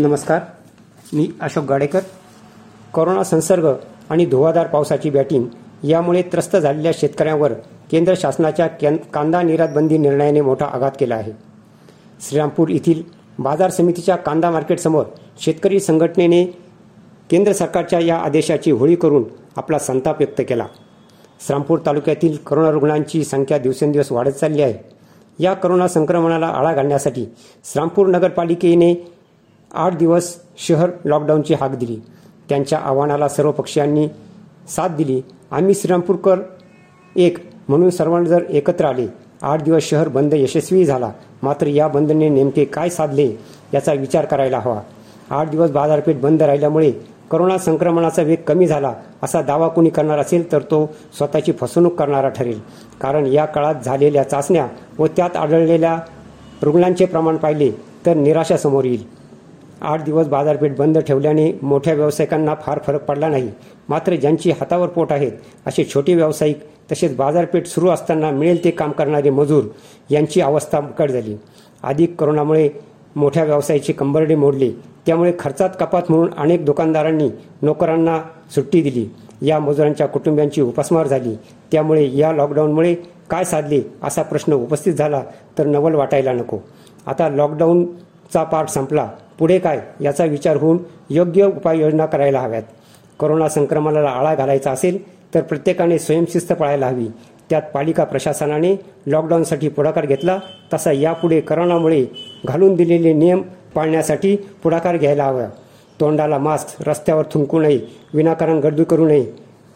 नमस्कार. मी अशोक गाडेकर. कोरोना संसर्ग आणि धुवाधार पावसाची बॅटिंग यामुळे त्रस्त झालेल्या शेतकऱ्यांवर केंद्र शासनाच्या कें कांदा निर्यातबंदी निर्णयाने मोठा आघात केला आहे. श्रीरामपूर येथील बाजार समितीच्या कांदा मार्केटसमोर शेतकरी संघटनेने केंद्र सरकारच्या या आदेशाची होळी करून आपला संताप व्यक्त केला. श्रामपूर तालुक्यातील करोना रुग्णांची संख्या दिवसेंदिवस वाढत चालली आहे. या करोना संक्रमणाला आळा घालण्यासाठी श्रामपूर नगरपालिकेने आठ दिवस शहर लॉकडाऊनची हाक दिली. त्यांच्या आव्हानाला सर्व पक्षीयांनी साथ दिली. आम्ही श्रीरामपूरकर एक म्हणून सर्वांना जर एकत्र आले आठ दिवस शहर बंद यशस्वी झाला. मात्र या बंदने नेमके काय साधले याचा विचार करायला हवा. आठ दिवस बाजारपेठ बंद राहिल्यामुळे करोना संक्रमणाचा वेग कमी झाला असा दावा कोणी करणार असेल तर तो स्वतःची फसवणूक करणारा ठरेल. कारण या काळात झालेल्या चाचण्या व त्यात आढळलेल्या रुग्णांचे प्रमाण पाहिले तर निराशा समोर येईल. आठ दिवस बाजारपेठ बंद ठेवल्याने मोठ्या व्यावसायिकांना फार फरक पडला नाही. मात्र ज्यांची हातावर पोट आहेत असे छोटे व्यावसायिक तसेच बाजारपेठ सुरू असताना मिळेल ते काम करणारे मजूर यांची अवस्था कट झाली. अधिक करोनामुळे मोठ्या व्यवसायाची कंबरडे मोडले. त्यामुळे खर्चात कपात म्हणून अनेक दुकानदारांनी नोकरांना सुट्टी दिली. या मजुरांच्या कुटुंबियांची उपासमार झाली. त्यामुळे या लॉकडाऊनमुळे काय साधले असा प्रश्न उपस्थित झाला तर नवल वाटायला नको. आता लॉकडाऊनचा पाठ संपला. पुढे काय याचा विचार होऊन योग्य उपाययोजना करायला हव्यात. करोना संक्रमणाला आळा घालायचा असेल तर प्रत्येकाने स्वयंशिस्त पाळायला हवी. त्यात पालिका प्रशासनाने लॉकडाऊनसाठी पुढाकार घेतला तसा यापुढे करोनामुळे घालून दिलेले नियम पाळण्यासाठी पुढाकार घ्यायला हवा. तोंडाला मास्क रस्त्यावर थुंकू नये विनाकारण गर्दी करू नये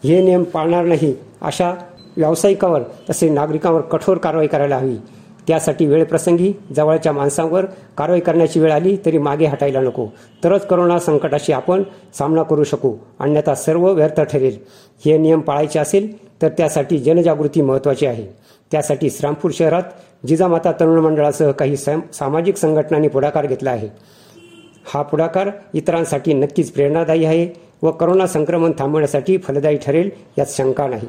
हे नियम पाळणार नाही अशा व्यावसायिकावर तसे नागरिकांवर कठोर कारवाई करायला हवी. त्यासाठी वेळप्रसंगी जवळच्या माणसांवर कारवाई करण्याची वेळ आली तरी मागे हटायला नको. तरच करोना संकटाशी आपण सामना करू शकू. अन्यथा सर्व व्यर्थ ठरेल. हे नियम पाळायचे असेल तर त्यासाठी जनजागृती महत्त्वाची आहे. त्यासाठी श्रामपूर शहरात जिजामाता तरुण मंडळासह काही सामाजिक संघटनांनी पुढाकार घेतला आहे. हा पुढाकार इतरांसाठी नक्कीच प्रेरणादायी आहे व करोना संक्रमण थांबवण्यासाठी फलदायी ठरेल यात शंका नाही.